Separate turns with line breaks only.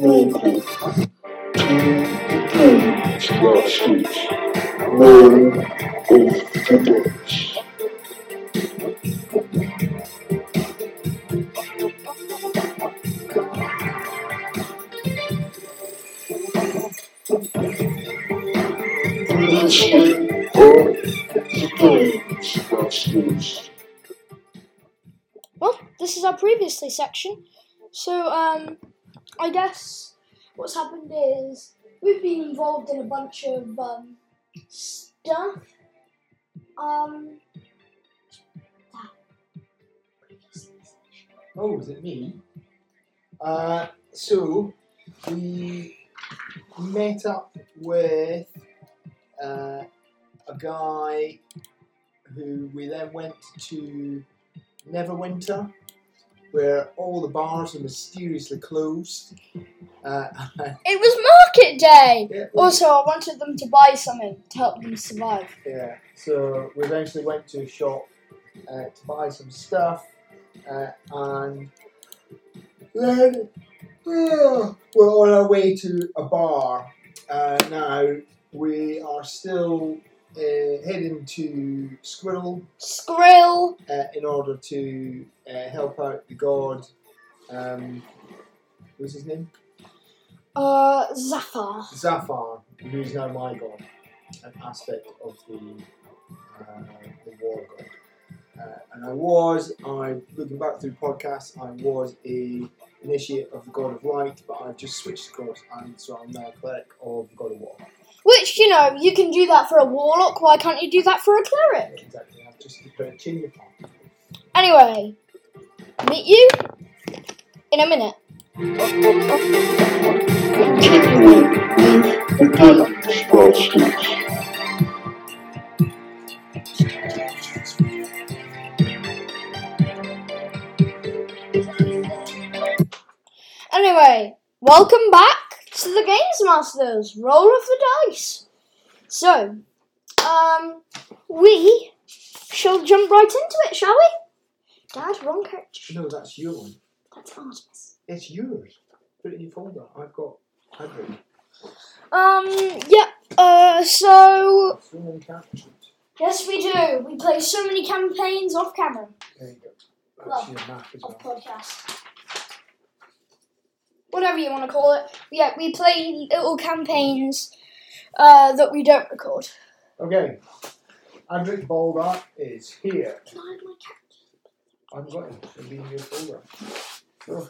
Welcome to Games Masters Roll of the Dice.
Well, this is our previously section. So, um, I guess what's happened is we've been involved in a bunch of um, stuff. Um.
Oh, is it me? Uh, so we met up with uh, a guy who we then went to Neverwinter, where all the bars are mysteriously closed. Uh,
It was market day.
yeah,
Also, I wanted them to buy something to help them survive.
Yeah, so we eventually went to a shop uh, to buy some stuff, uh, and then uh, we're on our way to a bar. Uh, now we are still uh, heading to Squirrel
Skrill,
uh, in order to uh, help out the god. Um, what's his name?
uh, Zafar.
Zafar, who is now my god, an aspect of the uh, the war god. Uh, and I was, I looking back through podcasts, I was a initiate of the god of light, but I've just switched course, and so I'm now a cleric of the god of war.
Which, you know, you can do that for a warlock. Why can't you do that for a cleric?
Exactly, I've just put a change.
Anyway, meet you in a minute.
Continuing with the Games Masters.
Anyway, welcome back to the Games Masters Roll of the Dice. So, um, we shall jump right into it, shall we? Dad, wrong character.
No, that's your one.
That's Artemis.
It's yours. Put it in your folder. I've got. I've written.
Um, yeah, uh, so,
So many characters.
yes, we do. We play so many campaigns off camera,
There you go. That's
Well,
your map as
off
well.
podcast. Whatever you want to call it. Yeah, we play little campaigns, uh, that we don't record.
Okay. Andrew Baldar is here.
Can I have my cat?
I've got him. It'll be in your folder. Sure.